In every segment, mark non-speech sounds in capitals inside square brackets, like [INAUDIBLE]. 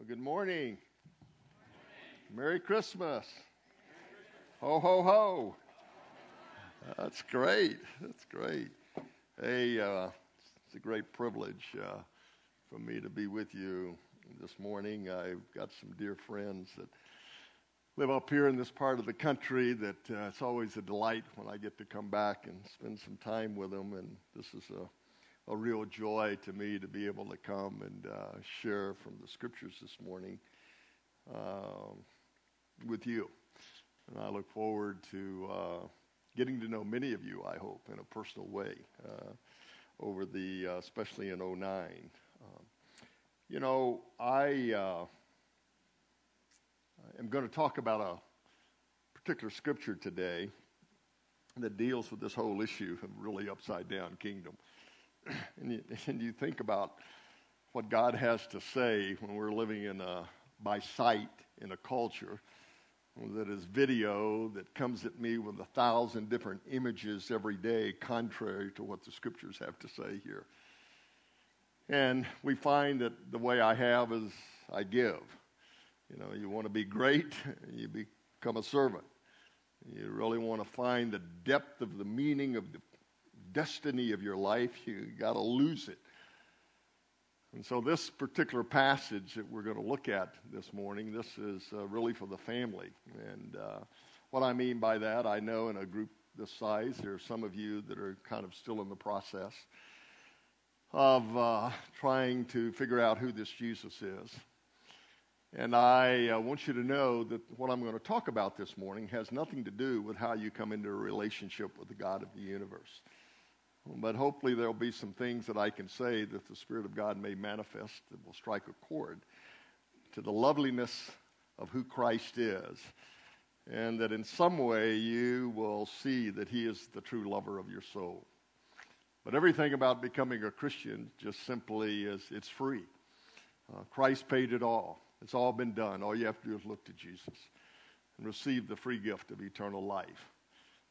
Well, good morning. Merry Christmas. Ho, ho, ho. That's great. That's great. Hey, uh, it's a great privilege uh, for me to be with you this morning. I've got some dear friends that live up here in this part of the country that uh, it's always a delight when I get to come back and spend some time with them. And this is a a real joy to me to be able to come and uh, share from the scriptures this morning uh, with you. And I look forward to uh, getting to know many of you, I hope, in a personal way uh, over the, uh, especially in 09. Um, you know, I uh, am going to talk about a particular scripture today that deals with this whole issue of really upside down kingdom and you, and you think about what God has to say when we're living in a, by sight in a culture that is video that comes at me with a thousand different images every day, contrary to what the scriptures have to say here. And we find that the way I have is I give. You know, you want to be great, you become a servant. You really want to find the depth of the meaning of the destiny of your life, you got to lose it. And so, this particular passage that we're going to look at this morning, this is uh, really for the family. And uh, what I mean by that, I know in a group this size, there are some of you that are kind of still in the process of uh, trying to figure out who this Jesus is. And I uh, want you to know that what I'm going to talk about this morning has nothing to do with how you come into a relationship with the God of the universe. But hopefully, there'll be some things that I can say that the Spirit of God may manifest that will strike a chord to the loveliness of who Christ is, and that in some way you will see that He is the true lover of your soul. But everything about becoming a Christian just simply is it's free. Uh, Christ paid it all. It's all been done. All you have to do is look to Jesus and receive the free gift of eternal life.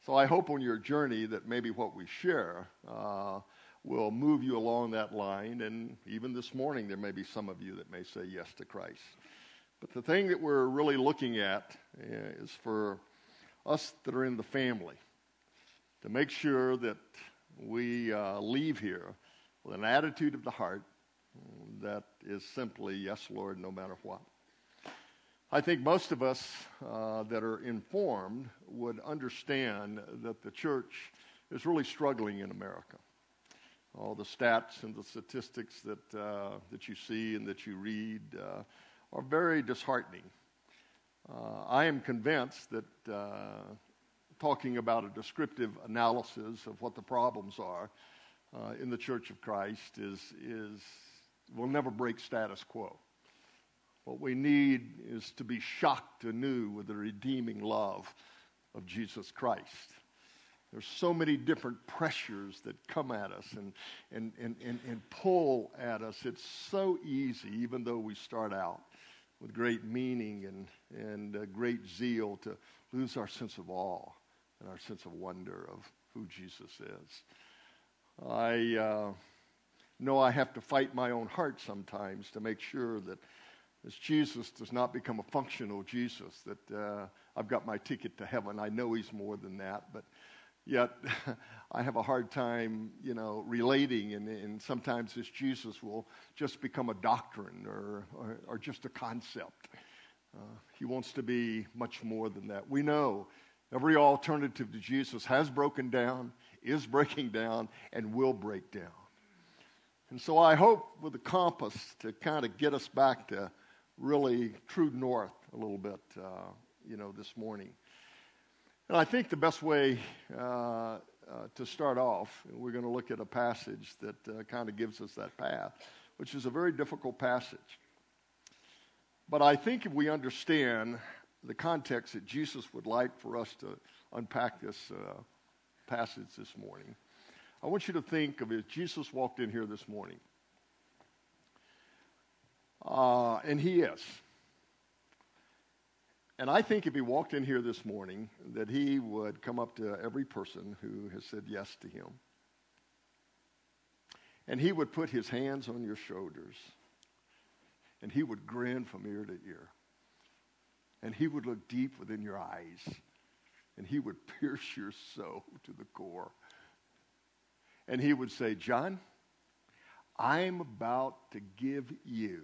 So I hope on your journey that maybe what we share uh, will move you along that line. And even this morning, there may be some of you that may say yes to Christ. But the thing that we're really looking at uh, is for us that are in the family to make sure that we uh, leave here with an attitude of the heart that is simply, yes, Lord, no matter what. I think most of us uh, that are informed would understand that the church is really struggling in America. All the stats and the statistics that, uh, that you see and that you read uh, are very disheartening. Uh, I am convinced that uh, talking about a descriptive analysis of what the problems are uh, in the Church of Christ is, is, will never break status quo. What we need is to be shocked anew with the redeeming love of Jesus Christ. There's so many different pressures that come at us and, and, and, and, and pull at us. It's so easy, even though we start out with great meaning and, and uh, great zeal, to lose our sense of awe and our sense of wonder of who Jesus is. I uh, know I have to fight my own heart sometimes to make sure that as Jesus does not become a functional Jesus, that uh, I've got my ticket to heaven. I know he's more than that, but yet [LAUGHS] I have a hard time, you know, relating, and, and sometimes this Jesus will just become a doctrine or, or, or just a concept. Uh, he wants to be much more than that. We know every alternative to Jesus has broken down, is breaking down, and will break down. And so I hope with the compass to kind of get us back to really true north a little bit, uh, you know, this morning. And I think the best way uh, uh, to start off, we're going to look at a passage that uh, kind of gives us that path, which is a very difficult passage. But I think if we understand the context that Jesus would like for us to unpack this uh, passage this morning, I want you to think of it. Jesus walked in here this morning. Uh, and he is. And I think if he walked in here this morning, that he would come up to every person who has said yes to him. And he would put his hands on your shoulders. and he would grin from ear to ear. And he would look deep within your eyes, and he would [LAUGHS] pierce your soul to the core. And he would say, John, I'm about to give you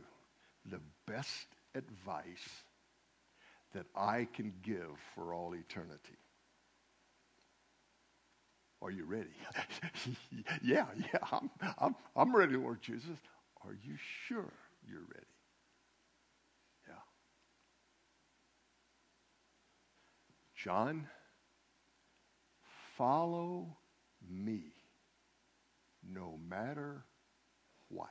the best advice that I can give for all eternity. Are you ready? [LAUGHS] yeah, yeah, I'm, I'm, I'm ready, Lord Jesus. Are you sure you're ready? Yeah. John, follow me no matter what.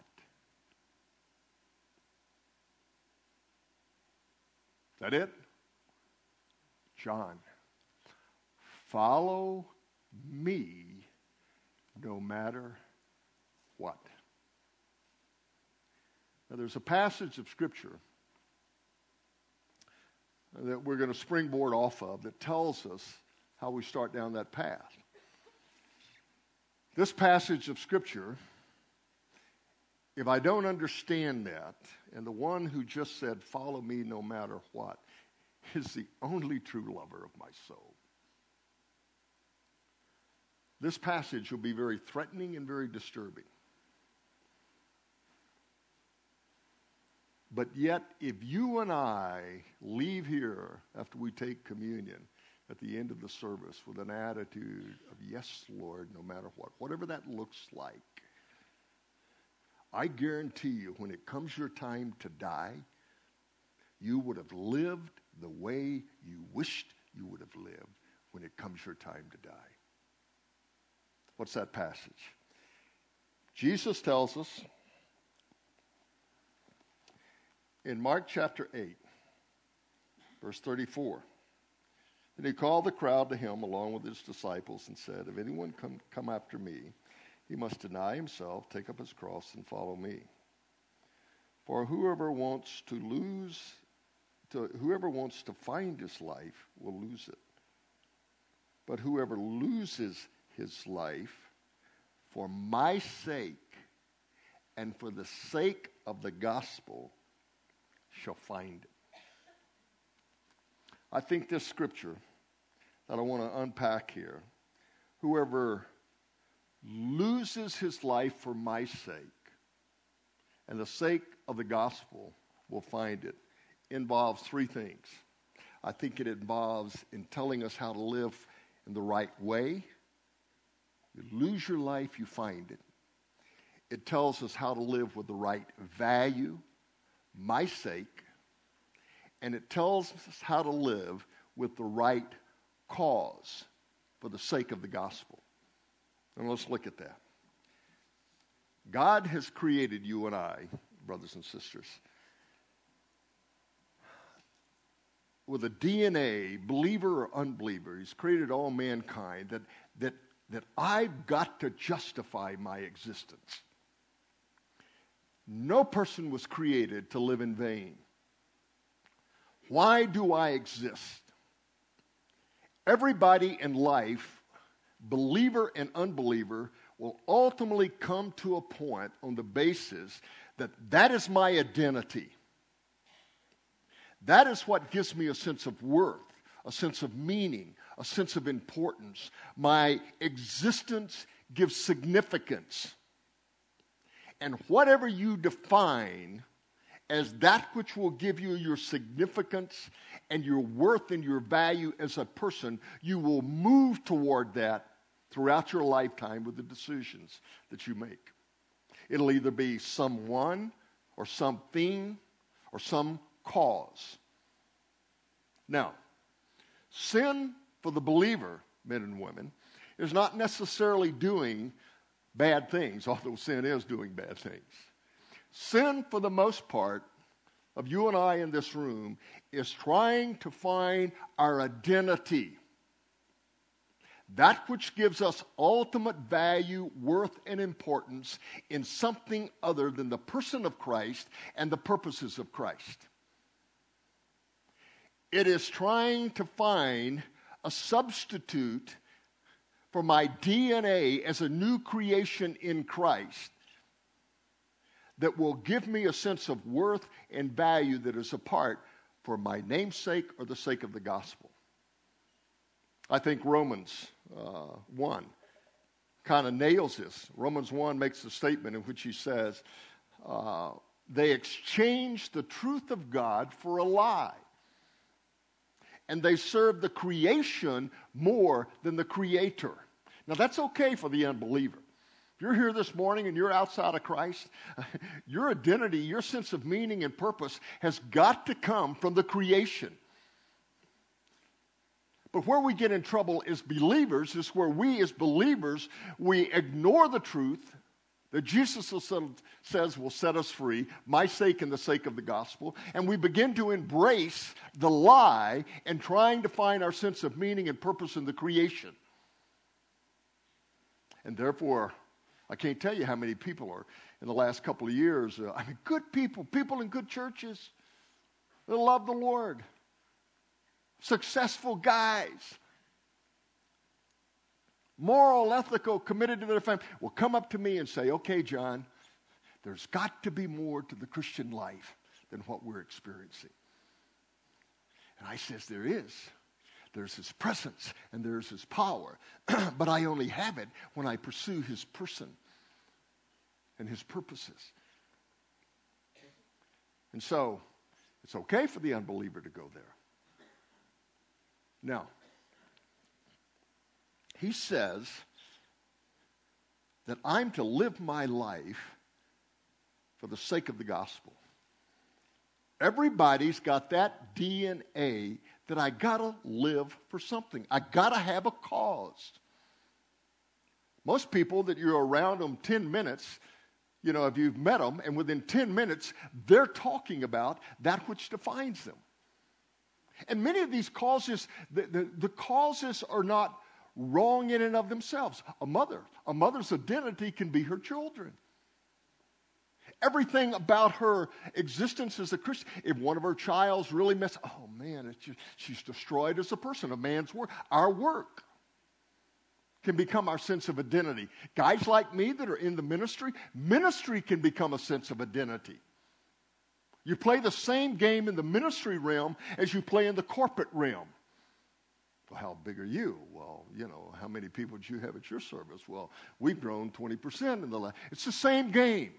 Is that it? John, follow me no matter what. Now, there's a passage of Scripture that we're going to springboard off of that tells us how we start down that path. This passage of Scripture, if I don't understand that, and the one who just said, Follow me no matter what, is the only true lover of my soul. This passage will be very threatening and very disturbing. But yet, if you and I leave here after we take communion at the end of the service with an attitude of, Yes, Lord, no matter what, whatever that looks like, I guarantee you, when it comes your time to die, you would have lived the way you wished you would have lived when it comes your time to die. What's that passage? Jesus tells us in Mark chapter 8, verse 34. And he called the crowd to him along with his disciples and said, If anyone come, come after me, he must deny himself, take up his cross, and follow me. For whoever wants to lose, to, whoever wants to find his life will lose it. But whoever loses his life for my sake and for the sake of the gospel shall find it. I think this scripture that I want to unpack here whoever loses his life for my sake and the sake of the gospel will find it involves three things. I think it involves in telling us how to live in the right way. You lose your life, you find it. It tells us how to live with the right value, my sake, and it tells us how to live with the right cause for the sake of the gospel. And let's look at that. God has created you and I, brothers and sisters, with a DNA, believer or unbeliever. He's created all mankind that, that, that I've got to justify my existence. No person was created to live in vain. Why do I exist? Everybody in life, believer and unbeliever, will ultimately come to a point on the basis that that is my identity. That is what gives me a sense of worth, a sense of meaning, a sense of importance. My existence gives significance. And whatever you define as that which will give you your significance and your worth and your value as a person, you will move toward that throughout your lifetime with the decisions that you make. It'll either be someone or something or some cause. Now, sin for the believer, men and women, is not necessarily doing bad things, [LAUGHS] although sin is doing bad things. Sin, for the most part, of you and I in this room is trying to find our identity. That which gives us ultimate value, worth, and importance in something other than the person of Christ and the purposes of Christ. It is trying to find a substitute for my DNA as a new creation in Christ that will give me a sense of worth and value that is apart for my namesake or the sake of the gospel. I think Romans uh, 1 kind of nails this. Romans 1 makes a statement in which he says, uh, They exchanged the truth of God for a lie. And they serve the creation more than the creator. Now, that's okay for the unbeliever. If you're here this morning and you're outside of Christ, [LAUGHS] your identity, your sense of meaning and purpose has got to come from the creation. But where we get in trouble as believers is where we, as believers, we ignore the truth that Jesus says will set us free, my sake and the sake of the gospel, and we begin to embrace the lie and trying to find our sense of meaning and purpose in the creation. And therefore, I can't tell you how many people are in the last couple of years. Uh, I mean, good people, people in good churches that love the Lord, successful guys, moral, ethical, committed to their family, will come up to me and say, okay, John, there's got to be more to the Christian life than what we're experiencing. And I says, there is. There's his presence and there's his power. [CLEARS THROAT] but I only have it when I pursue his person and his purposes. And so, it's okay for the unbeliever to go there. Now, he says that I'm to live my life for the sake of the gospel. Everybody's got that DNA that I gotta live for something. I gotta have a cause. Most people that you're around them 10 minutes, you know, if you've met them, and within 10 minutes, they're talking about that which defines them. And many of these causes, the, the, the causes are not wrong in and of themselves. A mother, a mother's identity can be her children. Everything about her existence as a Christian, if one of her child's really messed, oh man, just, she's destroyed as a person. A man's work, our work can become our sense of identity. Guys like me that are in the ministry, ministry can become a sense of identity. You play the same game in the ministry realm as you play in the corporate realm. Well, how big are you? Well, you know, how many people do you have at your service? Well, we've grown 20% in the last. It's the same game.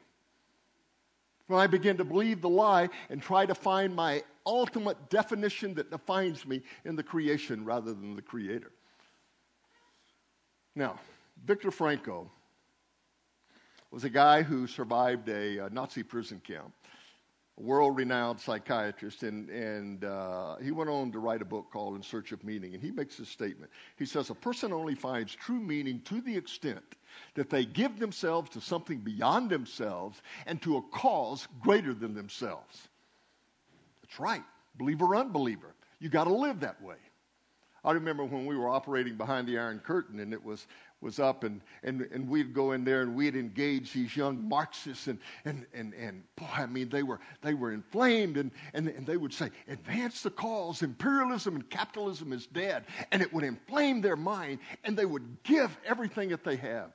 When I begin to believe the lie and try to find my ultimate definition that defines me in the creation rather than the creator. Now, Viktor Frankl was a guy who survived a, a Nazi prison camp world renowned psychiatrist, and, and uh, he went on to write a book called In Search of Meaning. And he makes this statement. He says, A person only finds true meaning to the extent that they give themselves to something beyond themselves and to a cause greater than themselves. That's right, believer or unbeliever. You got to live that way. I remember when we were operating behind the Iron Curtain, and it was was up and, and, and we'd go in there and we'd engage these young Marxists and, and, and, and boy, I mean, they were, they were inflamed and, and, and they would say, advance the cause, imperialism and capitalism is dead. And it would inflame their mind and they would give everything that they have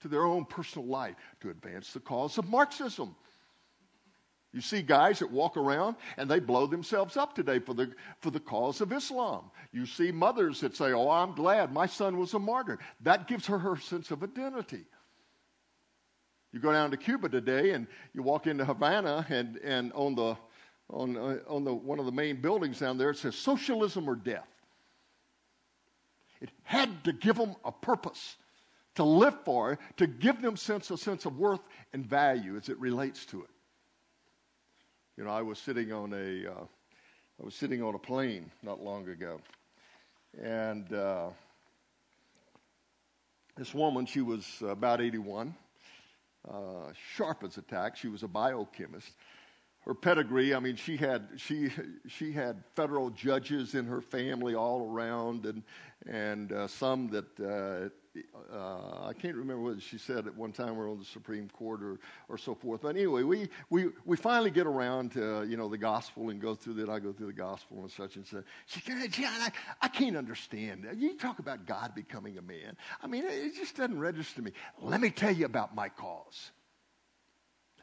to their own personal life to advance the cause of Marxism. You see guys that walk around and they blow themselves up today for the, for the cause of Islam. You see mothers that say, Oh, I'm glad my son was a martyr. That gives her her sense of identity. You go down to Cuba today and you walk into Havana and, and on, the, on, uh, on the, one of the main buildings down there it says socialism or death. It had to give them a purpose to live for, to give them sense, a sense of worth and value as it relates to it. You know, I was sitting on a, uh, I was sitting on a plane not long ago, and uh, this woman, she was about 81, uh, sharp as a tack. She was a biochemist. Her pedigree, I mean, she had she she had federal judges in her family all around, and and uh, some that uh, uh, I can't remember what she said at one time we're on the Supreme Court or, or so forth. But anyway, we, we, we finally get around to, you know, the gospel and go through that. I go through the gospel and such and such. She said, John, I, I can't understand. You talk about God becoming a man. I mean, it just doesn't register to me. Let me tell you about my cause.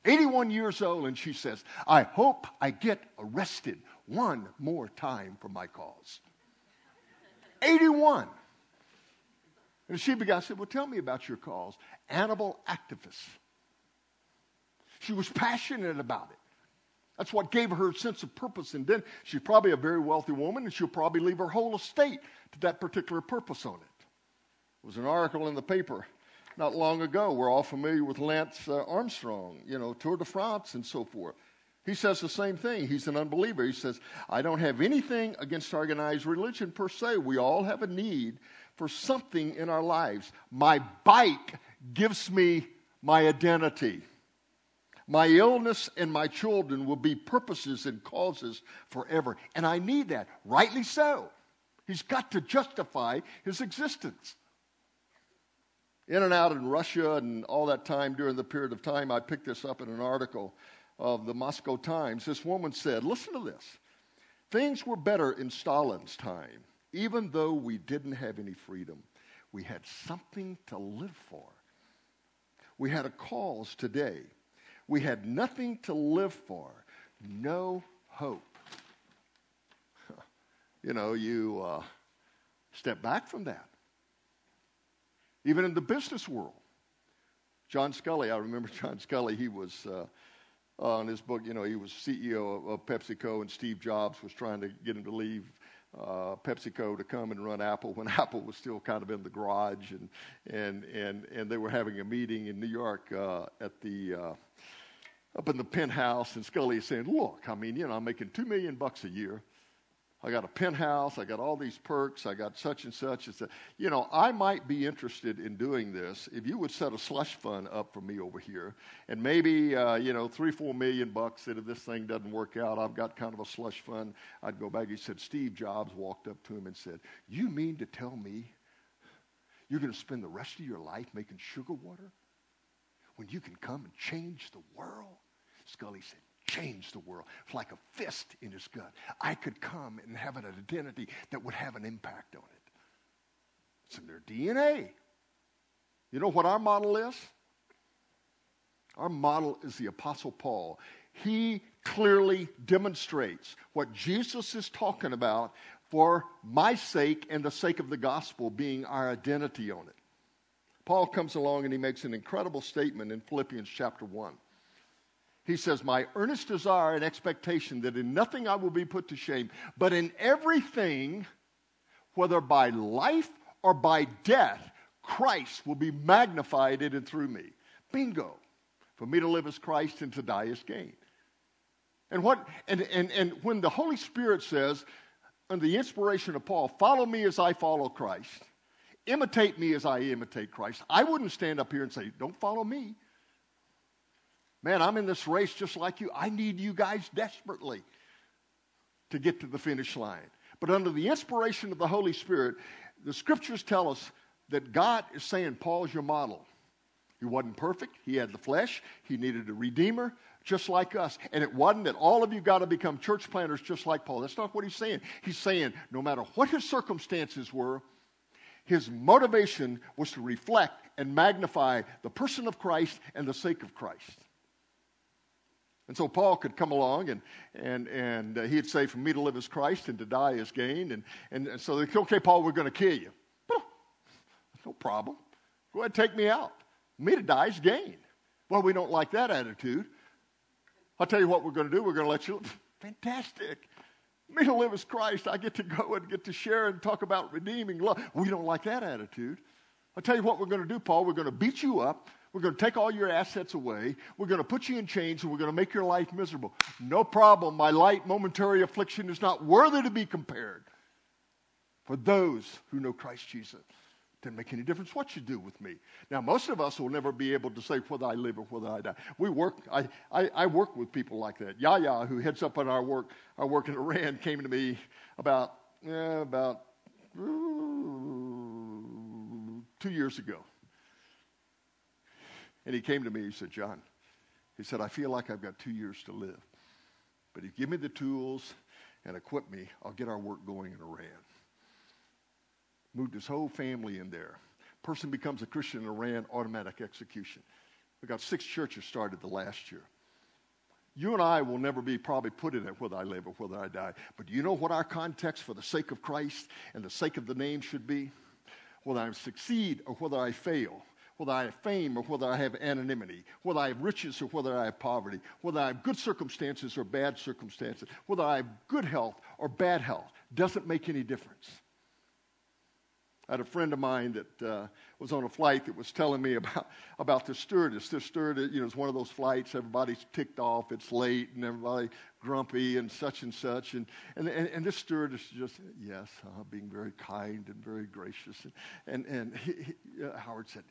81 years old, and she says, I hope I get arrested one more time for my cause. 81. And she began, I said, Well, tell me about your cause. Animal activist. She was passionate about it. That's what gave her a sense of purpose. And then she's probably a very wealthy woman, and she'll probably leave her whole estate to that particular purpose on it. There was an article in the paper not long ago. We're all familiar with Lance uh, Armstrong, you know, Tour de France and so forth. He says the same thing. He's an unbeliever. He says, I don't have anything against organized religion per se. We all have a need for something in our lives. My bike gives me my identity. My illness and my children will be purposes and causes forever. And I need that. Rightly so. He's got to justify his existence. In and out in Russia and all that time during the period of time, I picked this up in an article of the Moscow Times. This woman said, Listen to this. Things were better in Stalin's time, even though we didn't have any freedom. We had something to live for. We had a cause today. We had nothing to live for, no hope. [LAUGHS] you know, you uh, step back from that. Even in the business world. John Sculley, I remember [LAUGHS] John Sculley, he was uh, on his book, you know, he was CEO of, of, PepsiCo, and Steve Jobs was trying to get him to leave uh, PepsiCo to come and run Apple [LAUGHS] when Apple was still kind of in the garage, and and and and they were having a meeting in New York uh, at the uh, up in the penthouse, and Sculley is saying, "Look, I mean, you know, I'm making two million bucks a year. I got a penthouse. I got all these perks. I got such and such. It's a, you know, I might be interested in doing this if you would set a slush fund up for me over here, and maybe uh, you know three, four million bucks. That if this thing doesn't work out, I've got kind of a slush fund. I'd go back. He said, Steve Jobs walked up to him and said, "You mean to tell me you're going to spend the rest of your life making sugar water when you can come and change the world?" Sculley said, change the world. It's like a fist in his gut. I could come and have an identity that would have an impact on it. It's in their DNA. You know what our model is? Our model is the Apostle Paul. He clearly demonstrates what Jesus is talking about for my sake and the sake of the gospel being our identity on it. Paul comes along and he makes an incredible statement in Philippians chapter 1. He says, My earnest desire and expectation that in nothing I will be put to shame, but in everything, whether by life or by death, Christ will be magnified in and through me. Bingo. For me to live as Christ and to die as gain. And what and, and, and when the Holy Spirit says, under the inspiration of Paul, follow me as I follow Christ, imitate me as I imitate Christ, I wouldn't stand up here and say, Don't follow me. Man, I'm in this race just like you. I need you guys desperately to get to the finish line. But under the inspiration of the Holy Spirit, the scriptures tell us that God is saying, Paul's your model. He wasn't perfect. He had the flesh. He needed a redeemer, just like us. And it wasn't that all of you got to become church planters just like Paul. That's not what he's saying. He's saying no matter what his circumstances were, his motivation was to reflect and magnify the person of Christ and the sake of Christ. And so Paul could come along and, and, and uh, he'd say, For me to live as Christ and to die as gain. And, and, and so they said, Okay, Paul, we're going to kill you. No problem. Go ahead, take me out. Me to die is gain. Well, we don't like that attitude. I'll tell you what we're going to do. We're going to let you live. [LAUGHS] Fantastic. Me to live as Christ. I get to go and get to share and talk about redeeming love. We don't like that attitude. I'll tell you what we're going to do, Paul. We're going to beat you up. We're going to take all your assets away. We're going to put you in chains and we're going to make your life miserable. No problem. My light momentary affliction is not worthy to be compared. For those who know Christ Jesus, it doesn't make any difference what you do with me. Now, most of us will never be able to say whether I live or whether I die. We work, I, I, I work with people like that. Yaya, who heads up on our work, our work in Iran, came to me about, about two years ago. And he came to me, he said, John, he said, I feel like I've got two years to live. But if you give me the tools and equip me, I'll get our work going in Iran. Moved his whole family in there. Person becomes a Christian in Iran, automatic execution. We got six churches started the last year. You and I will never be probably put in it whether I live or whether I die. But do you know what our context for the sake of Christ and the sake of the name should be? Whether I succeed or whether I fail, whether I have fame or whether I have anonymity, whether I have riches or whether I have poverty, whether I have good circumstances or bad circumstances, whether I have good health or bad health, doesn't make any difference. I had a friend of mine that uh, was on a flight that was telling me [LAUGHS] about, about the stewardess. This stewardess, you know, it's one of those flights, everybody's ticked off, it's late, and everybody grumpy and such and such. And, and, and, and this stewardess just, yes, uh, being very kind and very gracious. And, and, and he, he, uh, Howard said,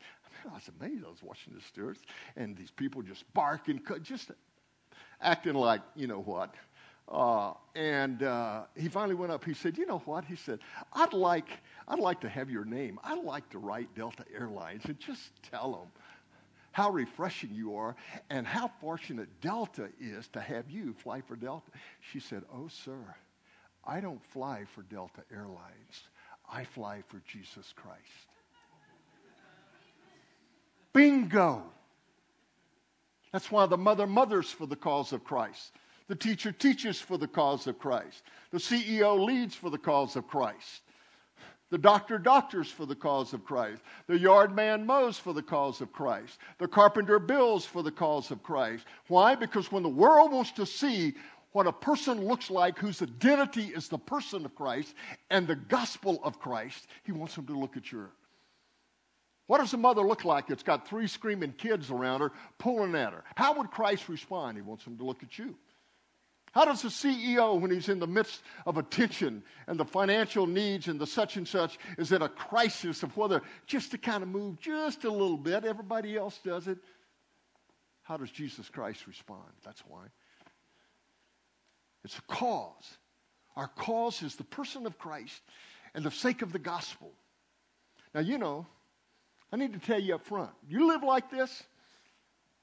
I was amazed. I was watching the stewards, and these people just barking, just acting like, you know what, uh, and uh, he finally went up. He said, "You know what?" He said, "I'd like, I'd like to have your name. I'd like to write Delta Airlines and just tell them how refreshing you are and how fortunate Delta is to have you fly for Delta." She said, "Oh, sir, I don't fly for Delta Airlines. I fly for Jesus Christ." Bingo. That's why the mother mothers for the cause of Christ. The teacher teaches for the cause of Christ. The CEO leads for the cause of Christ. The doctor doctors for the cause of Christ. The yard man mows for the cause of Christ. The carpenter builds for the cause of Christ. Why? Because when the world wants to see what a person looks like whose identity is the person of Christ and the gospel of Christ, he wants them to look at your. What does a mother look like that's got three screaming kids around her pulling at her? How would Christ respond? He wants them to look at you. How does a CEO, when he's in the midst of a tension and the financial needs and the such and such is in a crisis of whether just to kind of move just a little bit, everybody else does it? How does Jesus Christ respond? That's why. It's a cause. Our cause is the person of Christ and the sake of the gospel. Now, you know, I need to tell you up front you live like this,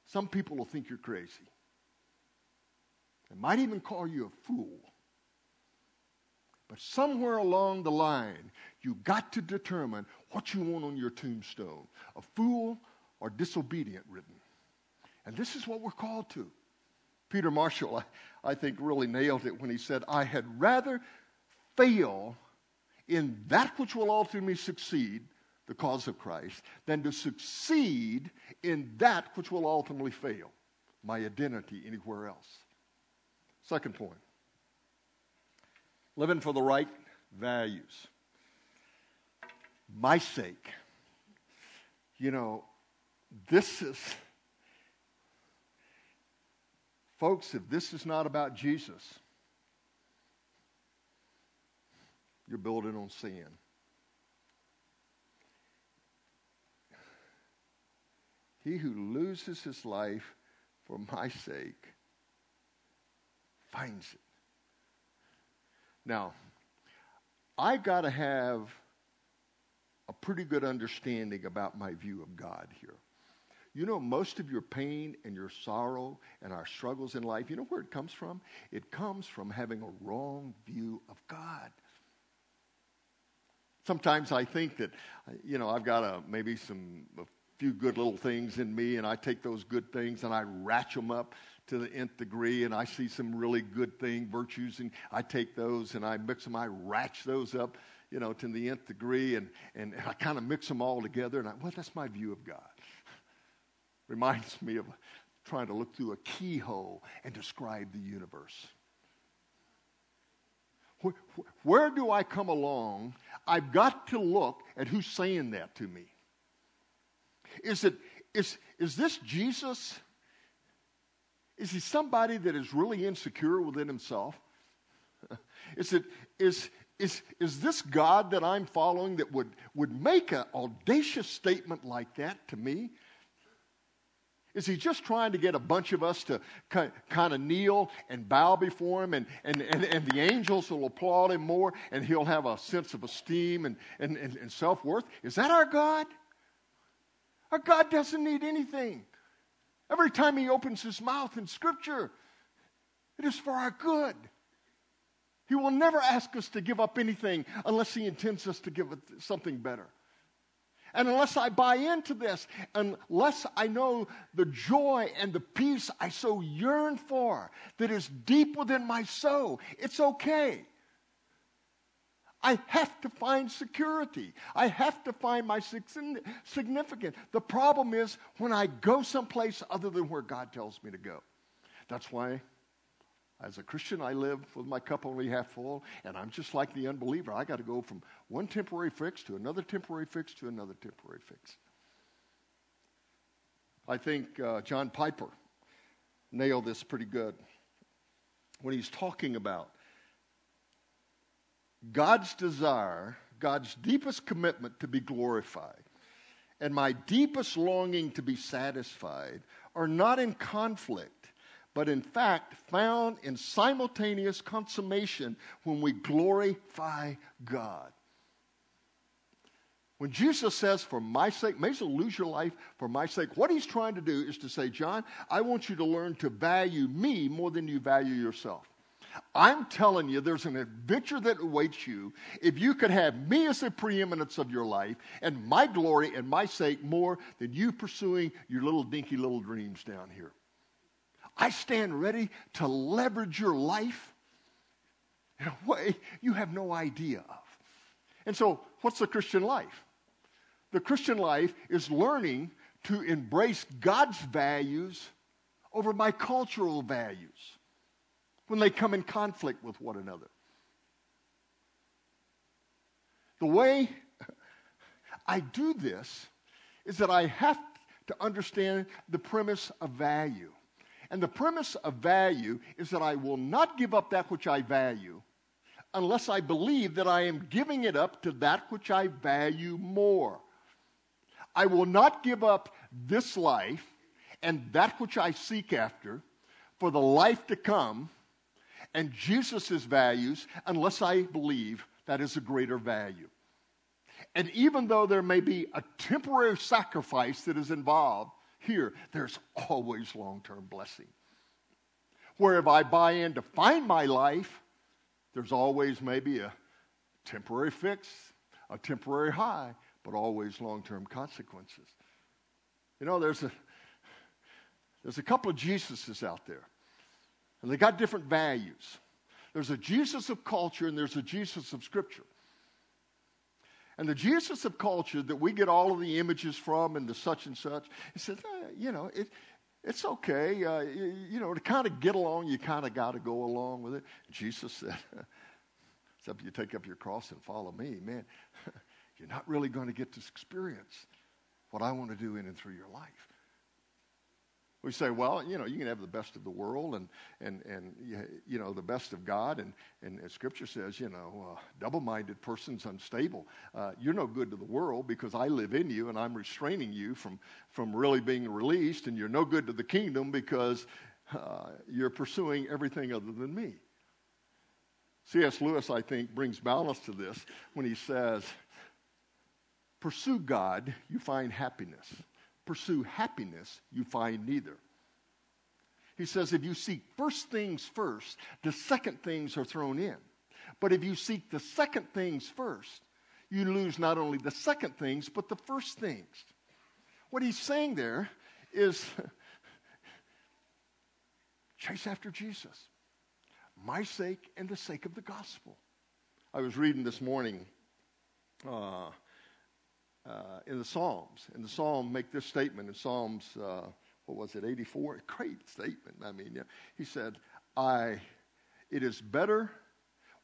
some people will think you're crazy. They might even call you a fool. But somewhere along the line, you got to determine what you want on your tombstone a fool or disobedient written. And this is what we're called to. Peter Marshall, I, I think, really nailed it when he said, I had rather fail in that which will ultimately succeed, the cause of Christ, than to succeed in that which will ultimately fail, my identity anywhere else. Second point living for the right values. My sake. You know, this is, folks, if this is not about Jesus, you're building on sin. He who loses his life for my sake finds it. Now, I got to have a pretty good understanding about my view of God here. You know, most of your pain and your sorrow and our struggles in life, you know where it comes from? It comes from having a wrong view of God. Sometimes I think that, you know, I've got a, maybe some, a few good little things in me, and I take those good things and I ratchet them up to the nth degree, and I see some really good thing, virtues, and I take those and I mix them, I ratch those up, you know, to the nth degree, and, and, I kind of mix them all together, and I, well, that's my view of God. [LAUGHS] Reminds me of trying to look through a keyhole and describe the universe. Where, where do I come along? I've got to look at who's saying that to me. Is it is is this Jesus? Is he somebody that is really insecure within himself? [LAUGHS] is it is is is this God that I'm following that would would make an audacious statement like that to me? Is he just trying to get a bunch of us to kind of kneel and bow before him, and, and, and, and the angels will applaud him more, and he'll have a sense of esteem and, and, and, and self worth? Is that our God? Our God doesn't need anything. Every time he opens his mouth in Scripture, it is for our good. He will never ask us to give up anything unless he intends us to give something better. And unless I buy into this, unless I know the joy and the peace I so yearn for that is deep within my soul, it's okay. I have to find security. I have to find my significance. The problem is when I go someplace other than where God tells me to go. That's why, as a Christian, I live with my cup only half full, and I'm just like the unbeliever. I got to go from one temporary fix to another temporary fix to another temporary fix. I think uh, John Piper nailed this pretty good when he's talking about God's desire, God's deepest commitment to be glorified, and my deepest longing to be satisfied are not in conflict, but in fact found in simultaneous consummation when we glorify God. When Jesus says, for my sake, may you lose your life for my sake, what he's trying to do is to say, John, I want you to learn to value me more than you value yourself. I'm telling you, there's an adventure that awaits you if you could have me as the preeminence of your life and my glory and my sake more than you pursuing your little dinky little dreams down here. I stand ready to leverage your life in a way you have no idea of. And so, what's the Christian life? The Christian life is learning to embrace God's values over my cultural values when they come in conflict with one another. The way I do this is that I have to understand the premise of value. And the premise of value is that I will not give up that which I value unless I believe that I am giving it up to that which I value more. I will not give up this life and that which I seek after for the life to come and Jesus' values unless I believe that is a greater value. And even though there may be a temporary sacrifice that is involved, here, there's always long term blessing. Where if I buy in to find my life, there's always maybe a temporary fix, a temporary high, but always long term consequences. You know, there's a, there's a couple of Jesuses out there. And they got different values. There's a Jesus of culture and there's a Jesus of Scripture. And the Jesus of culture that we get all of the images from and the such and such, he says, eh, you know, it, it's okay. Uh, you, you, know, to kind of get along, you kind of got to go along with it. Jesus said, [LAUGHS] except you take up your cross and follow me, man, [LAUGHS] you're not really going to get to experience what I want to do in and through your life. We say, well, you know, you can have the best of the world and, and, and you know, the best of God. And, and as Scripture says, you know, uh, double minded person's unstable. Uh, you're no good to the world because I live in you and I'm restraining you from, from really being released. And you're no good to the kingdom because uh, you're pursuing everything other than me. C.S. Lewis, I think, brings balance to this when he says, Pursue God, you find happiness pursue happiness, you find neither. He says, if you seek first things first, the second things are thrown in. But if you seek the second things first, you lose not only the second things, but the first things. What he's saying there is [LAUGHS] chase after Jesus, my sake and the sake of the gospel. I was reading this morning uh, uh, in the Psalms. And the Psalm make this statement in Psalms, uh, what was it, 84? Great statement. I mean, yeah. he said, I, it is better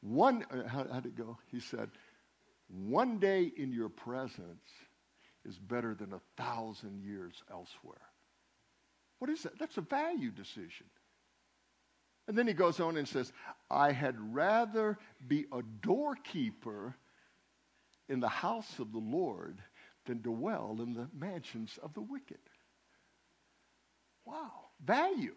one, uh, how, how'd it go? He said, one day in your presence is better than a thousand years elsewhere. What is that? That's a value decision. And then he goes on and says, I had rather be a doorkeeper in the house of the Lord than dwell in the mansions of the wicked. Wow, value.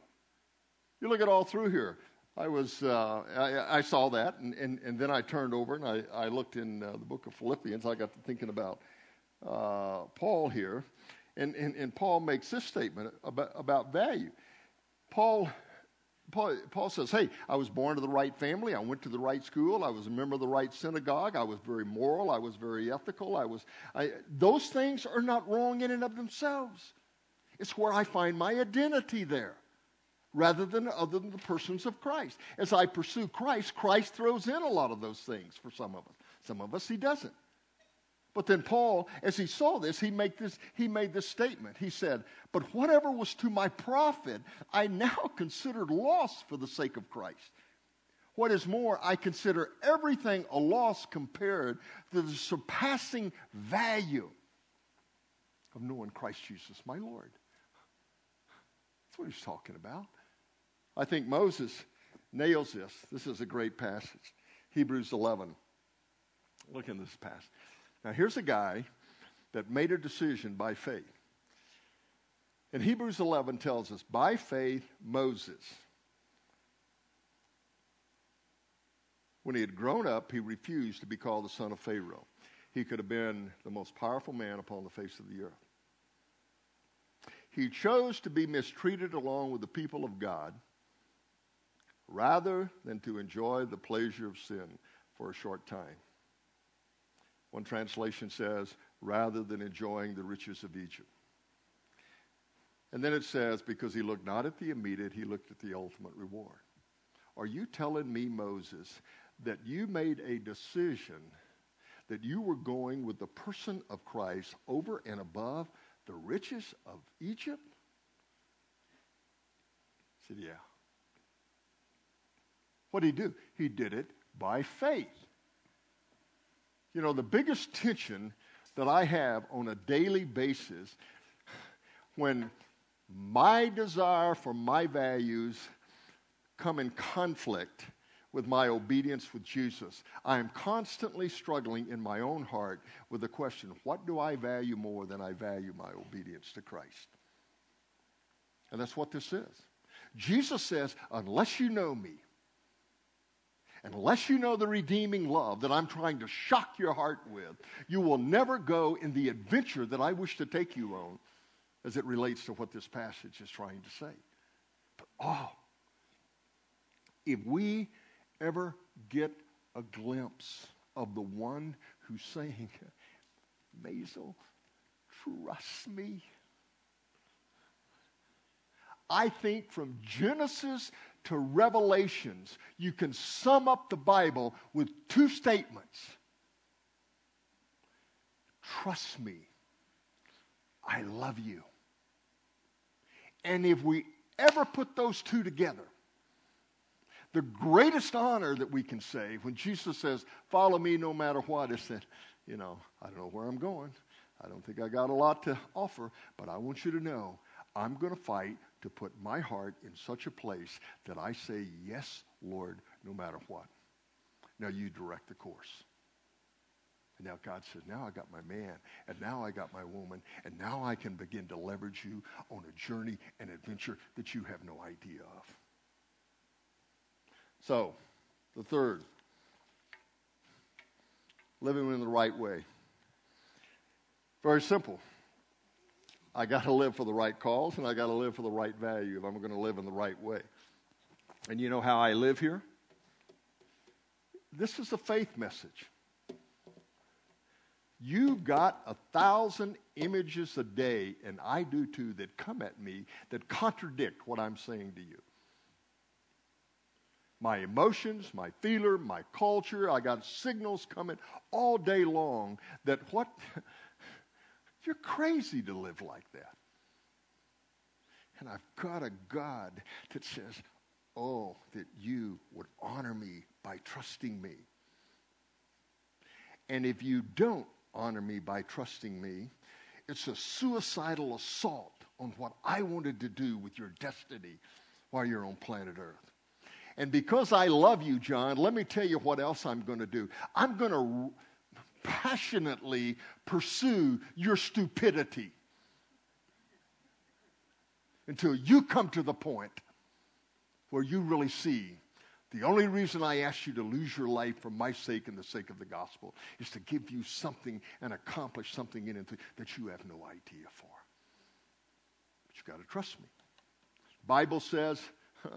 You look at all through here. I was, uh, I, I, saw that, and, and, and then I turned over and I, I looked in uh, the book of Philippians. I got to thinking about uh, Paul here, and, and, and Paul makes this statement about, about value. Paul Paul, Paul, says, Hey, I was born to the right family. I went to the right school. I was a member of the right synagogue. I was very moral. I was very ethical. I was, I, those things are not wrong in and of themselves. It's where I find my identity there rather than other than the persons of Christ. As I pursue Christ, Christ throws in a lot of those things for some of us. Some of us, he doesn't. But then Paul, as he saw this, he, make this, he made this statement. He said, But whatever was to my profit, I now [LAUGHS] considered loss for the sake of Christ. What is more, I consider everything a loss compared to the surpassing value of knowing Christ Jesus, my Lord. That's what he's talking about. I think Moses nails this. This is a great passage. Hebrews 11. Look in this passage. Now, here's a guy that made a decision by faith. And Hebrews 11 tells us by faith, Moses, when he had grown up, he refused to be called the son of Pharaoh. He could have been the most powerful man upon the face of the earth. He chose to be mistreated along with the people of God rather than to enjoy the pleasure of sin for a short time. One translation says, rather than enjoying the riches of Egypt. And then it says, because he looked not at the immediate, he looked at the ultimate reward. Are you telling me, Moses, that you made a decision that you were going with the person of Christ over and above the riches of Egypt? I said, yeah. What did he do? He did it by faith. You know, the biggest tension that I have on a daily basis when my desire for my values come in conflict with my obedience with Jesus. I am constantly struggling in my own heart with the question what do I value more than I value my obedience to Christ? And that's what this is. Jesus says, unless you know me, unless you know the redeeming love that I'm trying to shock your heart with, you will never go in the adventure that I wish to take you on as it relates to what this passage is trying to say. But oh, if we ever get a glimpse of the one who's saying, Maisel, trust me. I think from Genesis to Revelations, you can sum up the Bible with two statements Trust me, I love you. And if we ever put those two together, the greatest honor that we can say when Jesus says, Follow me no matter what, is that, you know, I don't know where I'm going. I don't think I got a lot to offer, but I want you to know I'm going to fight to put my heart in such a place that I say, Yes, Lord, no matter what. Now you direct the course. And now God says, Now I got my man, and now I got my woman, and now I can begin to leverage you on a journey and adventure that you have no idea of. So, the third, living in the right way. Very simple. I got to live for the right cause and I got to live for the right value if I'm going to live in the right way. And you know how I live here? This is a faith message. You got a thousand images a day, and I do too, that come at me that contradict what I'm saying to you. My emotions, my feeler, my culture, I got signals coming all day long that what you're crazy to live like that. And I've got a God that says, Oh, that you would honor me by trusting me. And if you don't honor me by trusting me, it's a suicidal assault on what I wanted to do with your destiny while you're on planet Earth. And because I love you, John, let me tell you what else I'm going to do. I'm going to passionately pursue your stupidity until you come to the point where you really see the only reason I asked you to lose your life for my sake and the sake of the gospel is to give you something and accomplish something in it that you have no idea for. But you've got to trust me. Bible says [LAUGHS]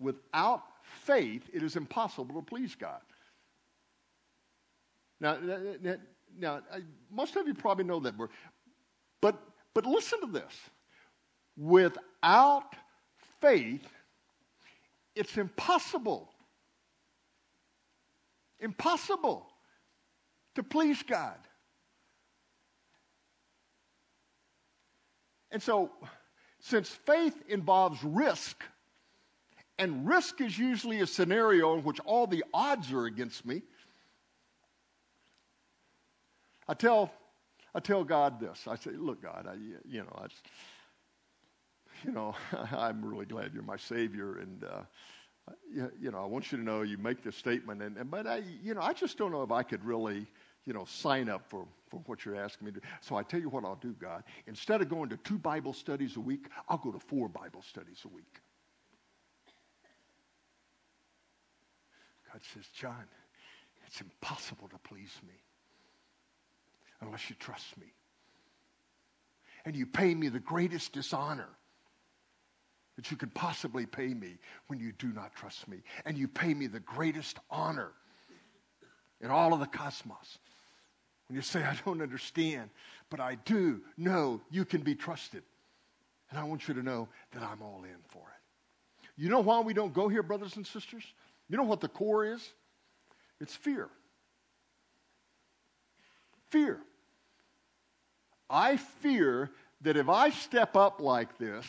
without faith, it is impossible to please God. Now, now, most of you probably know that word, but but listen to this: without faith, it's impossible. Impossible to please God. And so, since faith involves risk, and risk is usually a scenario in which all the odds are against me, I tell, I tell God this. I say, look, God, I, you know, I, you know, [LAUGHS] I'm really glad you're my Savior, and uh, you, you, know, I want you to know you make this statement, and, and but I, you know, I just don't know if I could really, you know, sign up for for what you're asking me to. So I tell you what I'll do, God. Instead of going to two Bible studies a week, I'll go to four Bible studies a week. God says, John, it's impossible to please me unless you trust me. And you pay me the greatest dishonor that you could possibly pay me when you do not trust me. And you pay me the greatest honor in all of the cosmos. When you say, I don't understand, but I do know you can be trusted. And I want you to know that I'm all in for it. You know why we don't go here, brothers and sisters? You know what the core is? It's fear. Fear. I fear that if I step up like this,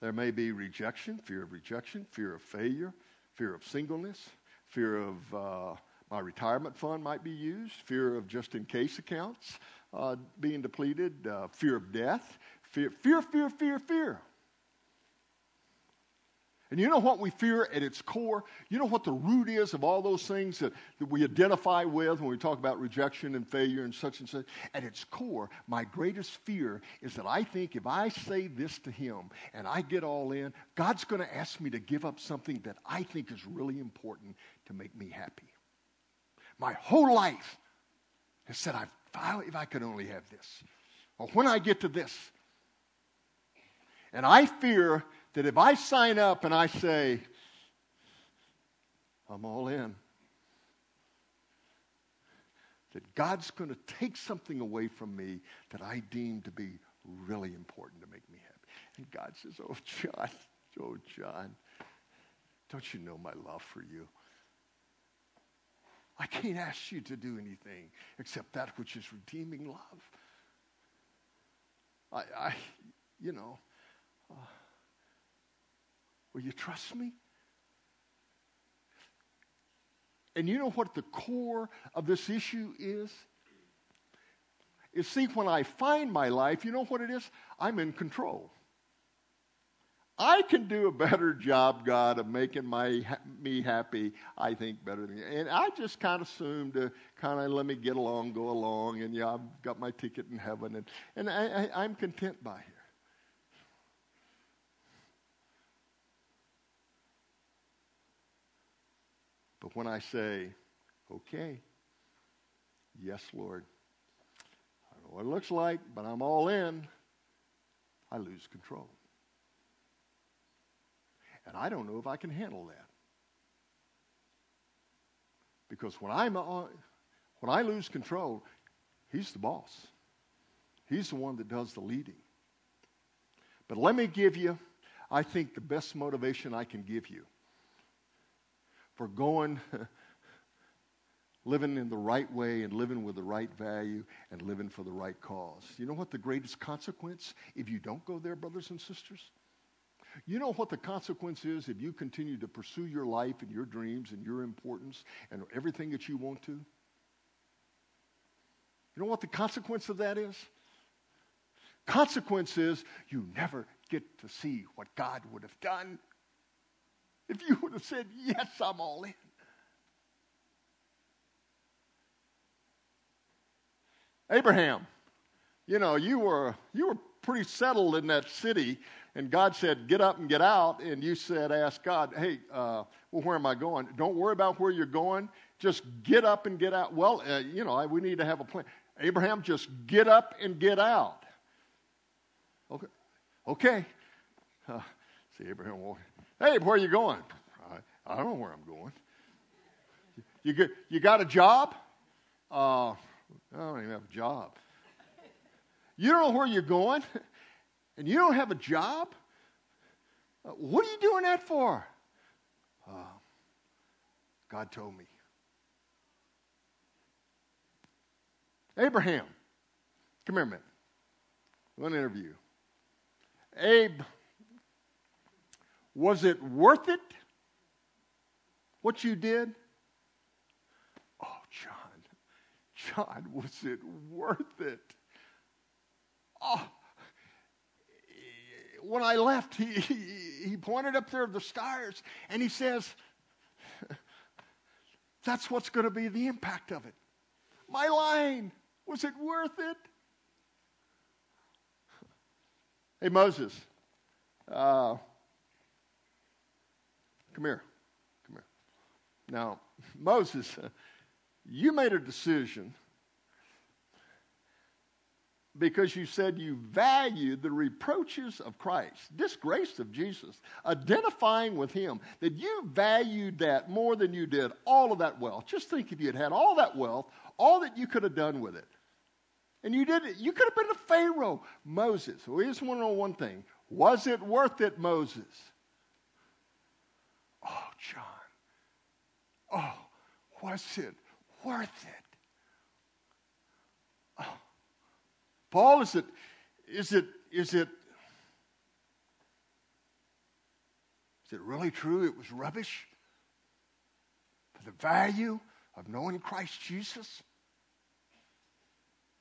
there may be rejection, fear of rejection, fear of failure, fear of singleness, fear of uh, my retirement fund might be used, fear of just in case accounts uh, being depleted, uh, fear of death, fear, fear, fear, fear, fear. And you know what we fear at its core? You know what the root is of all those things that, that we identify with when we talk about rejection and failure and such and such? At its core, my greatest fear is that I think if I say this to him and I get all in, God's going to ask me to give up something that I think is really important to make me happy. My whole life has said, I've if I could only have this, or when I get to this. And I fear that if I sign up and I say, I'm all in, that God's going to take something away from me that I deem to be really important to make me happy. And God says, Oh, John, oh, John, don't you know my love for you? I can't ask you to do anything except that which is redeeming love. I, I you know, uh, Will you trust me? And you know what the core of this issue is? Is see, when I find my life, you know what it is? I'm in control. I can do a better job, God, of making my me happy. I think better than you. And I just kind of assume to kind of let me get along, go along, and yeah, I've got my ticket in heaven, and and I, I, I'm content by here. But when I say, okay, yes, Lord, I don't know what it looks like, but I'm all in, I lose control. And I don't know if I can handle that. Because when, I'm on, when I lose control, he's the boss. He's the one that does the leading. But let me give you, I think, the best motivation I can give you for going, [LAUGHS] living in the right way and living with the right value and living for the right cause. You know what the greatest consequence if you don't go there, brothers and sisters? You know what the consequence is if you continue to pursue your life and your dreams and your importance and everything that you want to? You know what the consequence of that is? Consequence is you never get to see what God would have done if you would have said, Yes, I'm all in. Abraham, you know, you were, you were pretty settled in that city, and God said, Get up and get out. And you said, Ask God, Hey, uh, well, where am I going? Don't worry about where you're going. Just get up and get out. Well, uh, you know, we need to have a plan. Abraham, just get up and get out. Okay. Okay. Uh, see, Abraham, Hey, where are you going? I I don't know where I'm going. You, get, you got a job? Uh, I don't even have a job. You don't know where you're going, and you don't have a job? Uh, what are you doing that for? Uh, God told me. Abraham, come here a minute. One interview. Abe, was it worth it? What you did? Oh, John, John, was it worth it? Oh, when I left, he, he, pointed up there at the stars and he says, That's what's going to be the impact of it. My line, was it worth it? Hey, Moses, uh, come here. Come here. Now, [LAUGHS] Moses, you made a decision because you said you valued the reproaches of Christ, disgrace of Jesus, identifying with Him, that you valued that more than you did all of that wealth. Just think if you had had all that wealth, all that you could have done with it. And you did it. You could have been a Pharaoh. Moses. We just want to know one thing. Was it worth it, Moses? Oh, John. Oh, was it worth it? Oh. Paul, is it, is it, is it, is it really true it was rubbish? For the value of knowing Christ Jesus?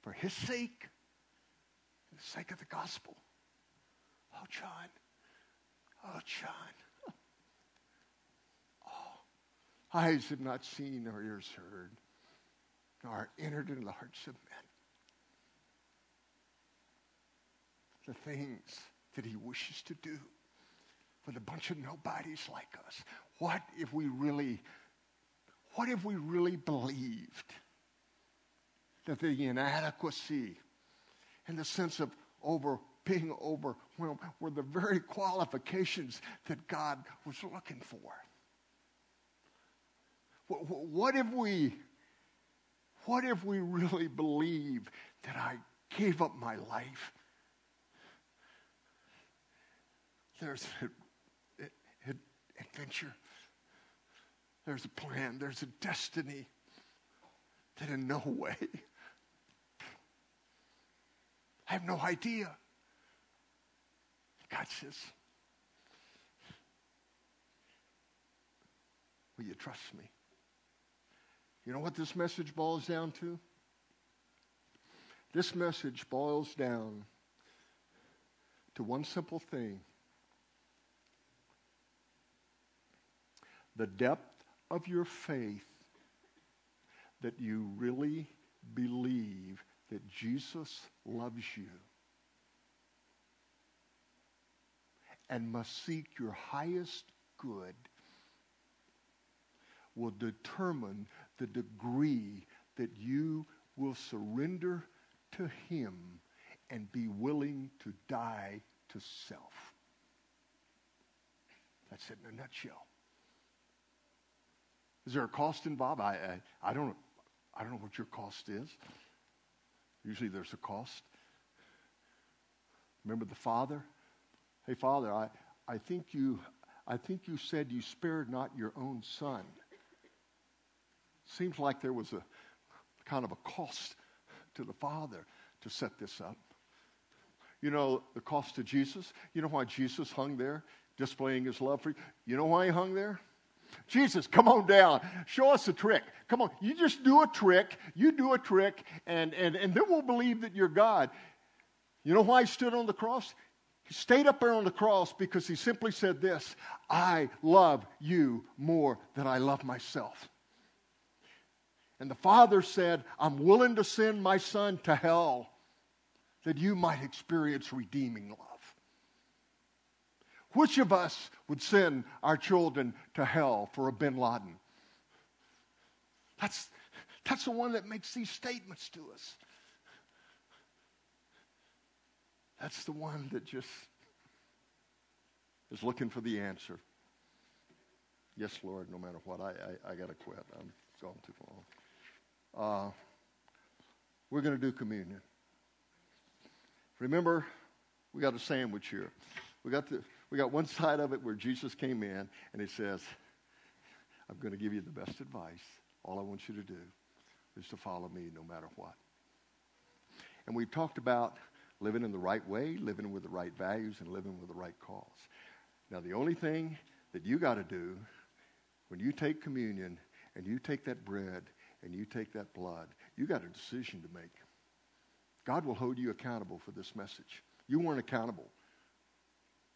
For his sake? For the sake of the gospel? Oh, John. Oh, John. Oh, eyes have not seen nor ears heard, nor entered into the hearts of men. the things that he wishes to do with a bunch of nobodies like us. What if we really, what if we really believed that the inadequacy and the sense of over being overwhelmed were the very qualifications that God was looking for? What if we, what if we really believe that I gave up my life There's an adventure. There's a plan. There's a destiny that in no way, I have no idea. God says, Will you trust me? You know what this message boils down to? This message boils down to one simple thing the depth of your faith that you really believe that Jesus loves you and must seek your highest good will determine the degree that you will surrender to him and be willing to die to self. That's it in a nutshell. Is there a cost involved? I, I, I, don't, I don't know what your cost is. Usually there's a cost. Remember the father? Hey, father, I, I, think you, I think you said you spared not your own son. Seems like there was a kind of a cost to the father to set this up. You know the cost to Jesus? You know why Jesus hung there displaying his love for you? You know why he hung there? Jesus, come on down. Show us a trick. Come on. You just do a trick. You do a trick, and, and, and then we'll believe that you're God. You know why he stood on the cross? He stayed up there on the cross because he simply said this I love you more than I love myself. And the Father said, I'm willing to send my son to hell that you might experience redeeming love. Which of us would send our children to hell for a bin Laden? That's, that's the one that makes these statements to us. That's the one that just is looking for the answer. Yes, Lord, no matter what, I, I, I got to quit. I'm gone too long. Uh, we're going to do communion. Remember, we got a sandwich here. We got, the, we got one [LAUGHS] side of it where Jesus came in and he says, I'm going to give you the best advice. All I want you to do is to follow me no matter what. And we talked about living in the right way, living with the right values, and living with the right cause. Now, the only thing that you got to do when you take communion and you take that bread and you take that blood, you got a decision to make. God will hold you accountable for this message. You weren't accountable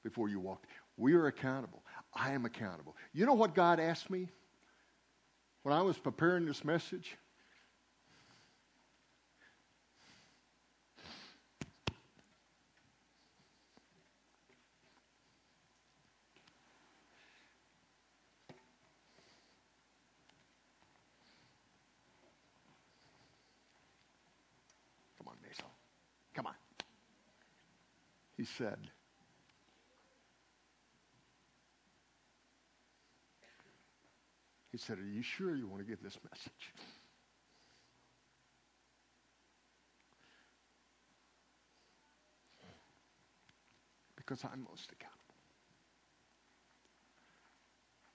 before you walked. We are accountable. I am accountable. You know what God asked me when I was preparing this message? he said. He said, Are you sure you want to give this message? Because I'm most accountable.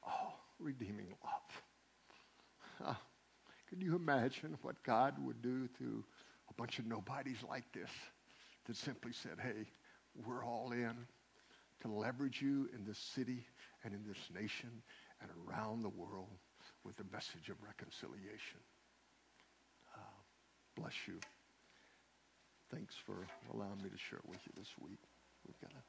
Oh, redeeming love. Can you imagine what God would do to a bunch of nobodies like this that simply said, Hey, we're all in to leverage you in this city and in this nation and around the world with the message of reconciliation. Uh, bless you. Thanks for allowing me to share with you this week. We've got to.